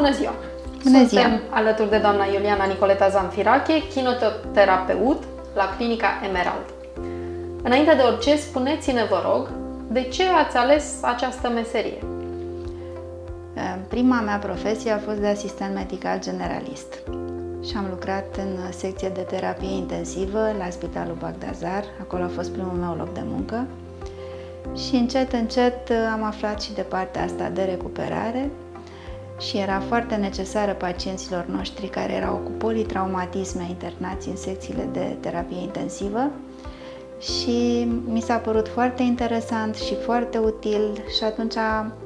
Bună ziua! Bună ziua! Suntem alături de doamna Iuliana Nicoleta Zanfirache, kinoterapeut la clinica Emerald. Înainte de orice, spuneți-ne, vă rog, de ce ați ales această meserie? Prima mea profesie a fost de asistent medical generalist și am lucrat în secție de terapie intensivă la Spitalul Bagdazar. Acolo a fost primul meu loc de muncă. Și încet, încet am aflat și de partea asta de recuperare și era foarte necesară pacienților noștri care erau cu politraumatisme internați în secțiile de terapie intensivă și mi s-a părut foarte interesant și foarte util și atunci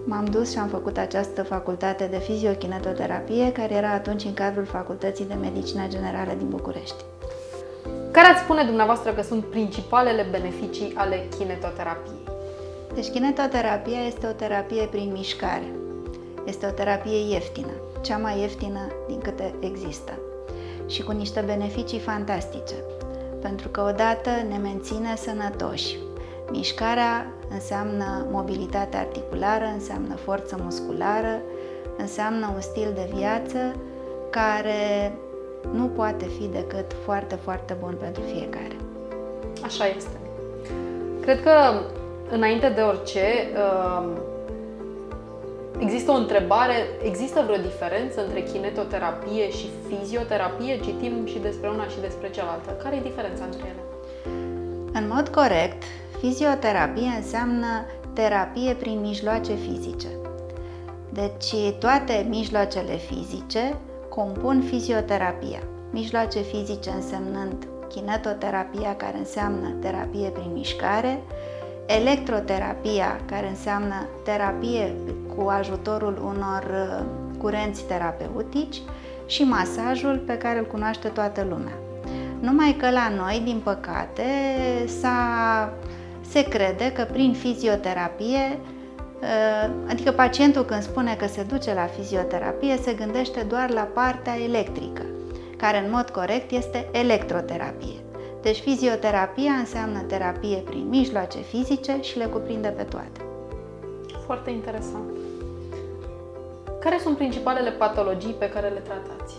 m-am dus și am făcut această facultate de fiziokinetoterapie care era atunci în cadrul Facultății de Medicină Generală din București. Care ați spune dumneavoastră că sunt principalele beneficii ale kinetoterapiei? Deci kinetoterapia este o terapie prin mișcare. Este o terapie ieftină, cea mai ieftină din câte există și cu niște beneficii fantastice pentru că odată ne menține sănătoși. Mișcarea înseamnă mobilitate articulară, înseamnă forță musculară, înseamnă un stil de viață care nu poate fi decât foarte, foarte bun pentru fiecare. Așa este. Cred că, înainte de orice, um, Există o întrebare, există vreo diferență între kinetoterapie și fizioterapie? Citim și despre una și despre cealaltă. Care e diferența între ele? În mod corect, fizioterapie înseamnă terapie prin mijloace fizice. Deci toate mijloacele fizice compun fizioterapia. Mijloace fizice însemnând kinetoterapia, care înseamnă terapie prin mișcare, electroterapia, care înseamnă terapie cu ajutorul unor uh, curenți terapeutici și masajul pe care îl cunoaște toată lumea. Numai că la noi, din păcate, s-a, se crede că prin fizioterapie, uh, adică pacientul când spune că se duce la fizioterapie, se gândește doar la partea electrică, care în mod corect este electroterapie. Deci fizioterapia înseamnă terapie prin mijloace fizice și le cuprinde pe toate. Foarte interesant. Care sunt principalele patologii pe care le tratați?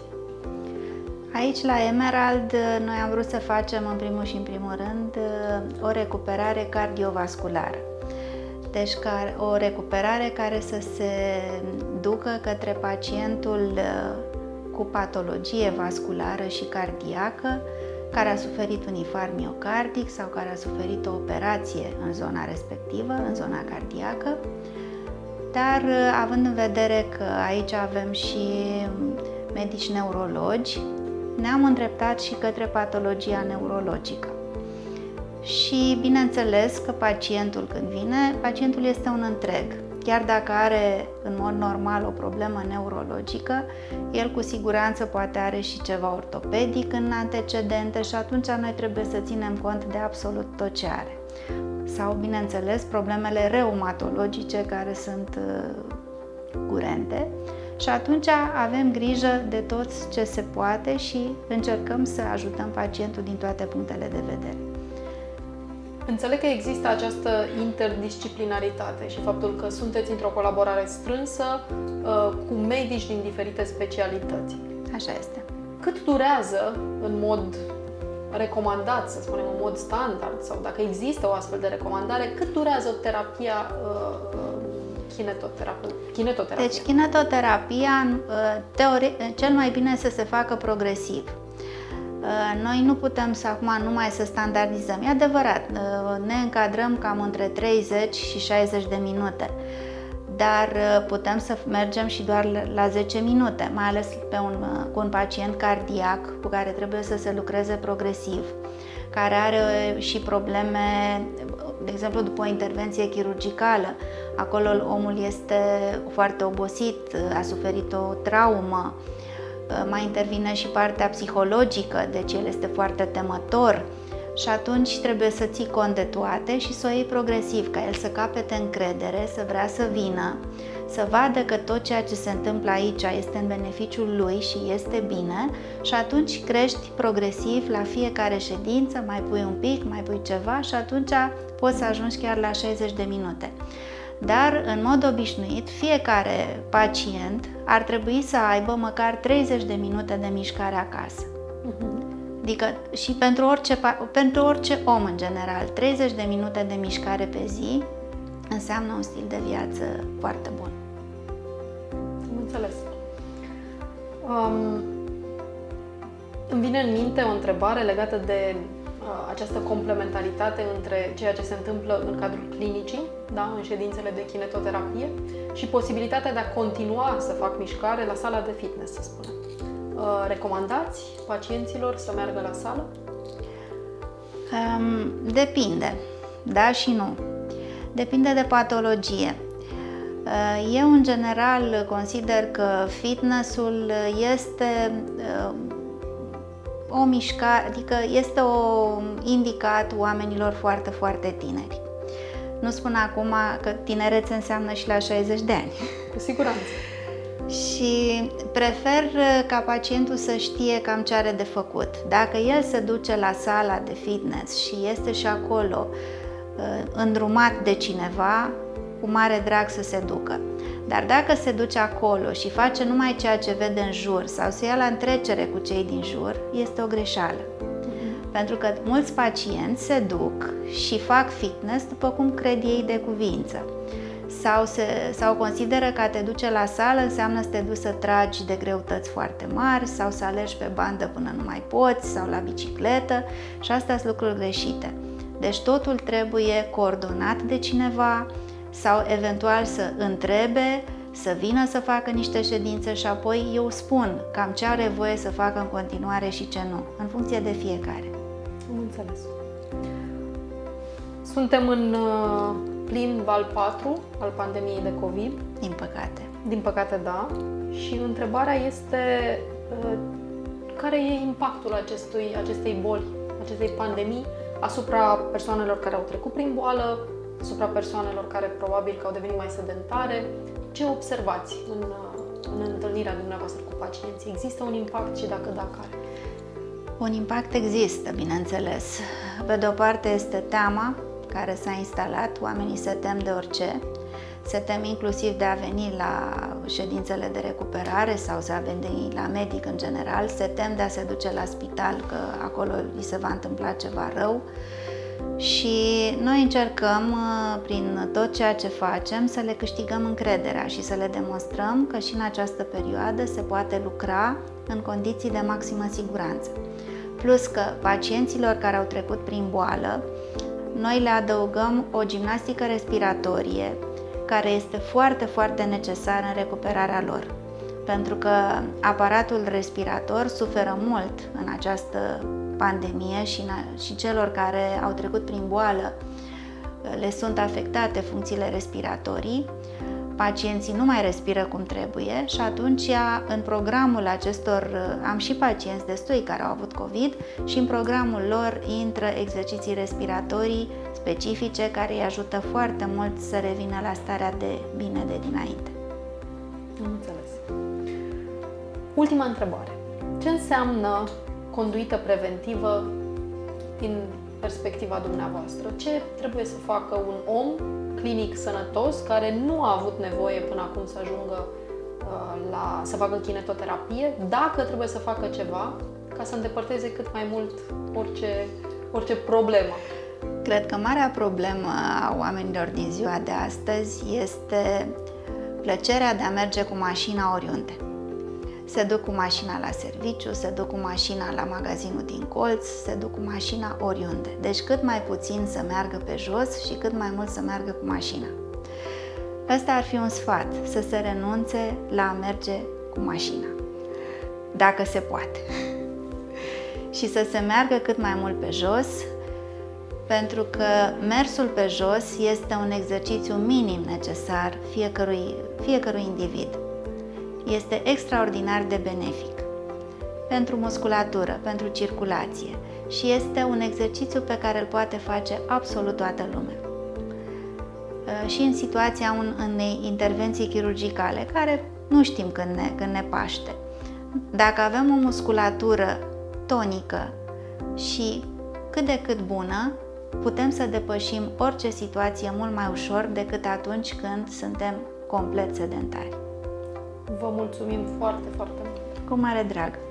Aici la Emerald noi am vrut să facem în primul și în primul rând o recuperare cardiovasculară. Deci o recuperare care să se ducă către pacientul uh, cu patologie vasculară și cardiacă, care a suferit un infarct miocardic sau care a suferit o operație în zona respectivă, în zona cardiacă, dar uh, având în vedere că aici avem și medici neurologi, ne-am îndreptat și către patologia neurologică. Și bineînțeles că pacientul când vine, pacientul este un întreg. Chiar dacă are în mod normal o problemă neurologică, el cu siguranță poate are și ceva ortopedic în antecedente și atunci noi trebuie să ținem cont de absolut tot ce are. Sau, bineînțeles, problemele reumatologice care sunt uh, curente și atunci avem grijă de tot ce se poate și încercăm să ajutăm pacientul din toate punctele de vedere. Înțeleg că există această interdisciplinaritate și faptul că sunteți într-o colaborare strânsă uh, cu medici din diferite specialități. Așa este. Cât durează în mod recomandat, să spunem, în mod standard, sau dacă există o astfel de recomandare, cât durează terapia uh, kinetoterapia? Deci, kinetoterapia, uh, teori, cel mai bine să se facă progresiv. Uh, noi nu putem să acum numai să standardizăm. E adevărat, uh, ne încadrăm cam între 30 și 60 de minute, dar uh, putem să mergem și doar la 10 minute, mai ales pe un, cu un pacient cardiac cu care trebuie să se lucreze progresiv, care are și probleme, de exemplu, după o intervenție chirurgicală. Acolo omul este foarte obosit, a suferit o traumă, Uh, mai intervine și partea psihologică, deci el este foarte temător și atunci trebuie să ții cont de toate și să o iei progresiv, ca el să capete încredere, să vrea să vină, să vadă că tot ceea ce se întâmplă aici este în beneficiul lui și este bine și atunci crești progresiv la fiecare ședință, mai pui un pic, mai pui ceva și atunci poți să ajungi chiar la 60 de minute. Dar, în mod obișnuit, fiecare pacient ar trebui să aibă măcar 30 de minute de mișcare acasă. Uh-huh. Adică și pentru orice, pentru orice om în general, 30 de minute de mișcare pe zi înseamnă un stil de viață foarte bun. Am înțeles. Um, îmi vine în minte o întrebare legată de uh, această complementaritate între ceea ce se întâmplă în cadrul clinicii, da, în ședințele de kinetoterapie, și posibilitatea de a continua să fac mișcare la sala de fitness, să spunem. Uh, recomandați pacienților să meargă la sală? Um, depinde, da și nu. Depinde de patologie. Uh, eu, în general, consider că fitnessul este uh, o mișcare, adică este o indicat oamenilor foarte, foarte tineri. Nu spun acum că tinerețe înseamnă și la 60 de ani. Cu siguranță. și prefer ca pacientul să știe cam ce are de făcut. Dacă el se duce la sala de fitness și este și acolo uh, îndrumat de cineva, cu mare drag să se ducă. Dar dacă se duce acolo și face numai ceea ce vede în jur sau se ia la întrecere cu cei din jur, este o greșeală. Mm-hmm. Pentru că mulți pacienți se duc și fac fitness după cum cred ei de cuvință. Sau, se, sau consideră că a te duce la sală înseamnă să te duci să tragi de greutăți foarte mari sau să alergi pe bandă până nu mai poți sau la bicicletă și astea sunt lucruri greșite. Deci totul trebuie coordonat de cineva, sau eventual să întrebe, să vină să facă niște ședințe și apoi eu spun cam ce are voie să facă în continuare și ce nu, în funcție de fiecare. Am înțeles. Suntem în uh, plin val 4 al pandemiei de COVID. Din păcate. Din păcate, da. Și întrebarea este uh, care e impactul acestui, acestei boli, acestei pandemii asupra persoanelor care au trecut prin boală, asupra persoanelor care probabil că au devenit mai sedentare. Ce observați în, în întâlnirea dumneavoastră cu pacienții? Există un impact și dacă da, care? Un impact există, bineînțeles. Pe de o parte este teama care s-a instalat, oamenii se tem de orice, se tem inclusiv de a veni la ședințele de recuperare sau să a veni la medic în general, se tem de a se duce la spital că acolo îi se va întâmpla ceva rău și noi încercăm, uh, prin tot ceea ce facem, să le câștigăm încrederea și să le demonstrăm că și în această perioadă se poate lucra în condiții de maximă siguranță. Plus că pacienților care au trecut prin boală, noi le adăugăm o gimnastică respiratorie care este foarte, foarte necesară în recuperarea lor. Pentru că aparatul respirator suferă mult în această pandemie și, și celor care au trecut prin boală le sunt afectate funcțiile respiratorii, pacienții nu mai respiră cum trebuie și atunci în programul acestor, am și pacienți destui care au avut COVID și în programul lor intră exerciții respiratorii specifice care îi ajută foarte mult să revină la starea de bine de dinainte. Am înțeles. Ultima întrebare. Ce înseamnă conduită preventivă din perspectiva dumneavoastră? Ce trebuie să facă un om clinic sănătos care nu a avut nevoie până acum să ajungă uh, la, să facă kinetoterapie, dacă trebuie să facă ceva ca să îndepărteze cât mai mult orice, orice problemă? Cred că marea problemă a oamenilor din ziua de astăzi este plăcerea de a merge cu mașina oriunde se duc cu mașina la serviciu, se duc cu mașina la magazinul din colț, se duc cu mașina oriunde. Deci cât mai puțin să meargă pe jos și cât mai mult să meargă cu mașina. Ăsta ar fi un sfat, să se renunțe la a merge cu mașina, dacă se poate. și să se meargă cât mai mult pe jos, pentru că mersul pe jos este un exercițiu minim necesar fiecărui, fiecărui individ este extraordinar de benefic pentru musculatură, pentru circulație și este un exercițiu pe care îl poate face absolut toată lumea. Uh, și în situația unei intervenții chirurgicale, care nu știm când ne, când ne paște. Dacă avem o musculatură tonică și cât de cât bună, putem să depășim orice situație mult mai ușor decât atunci când suntem complet sedentari. Vă mulțumim foarte, foarte mult! Cu mare drag!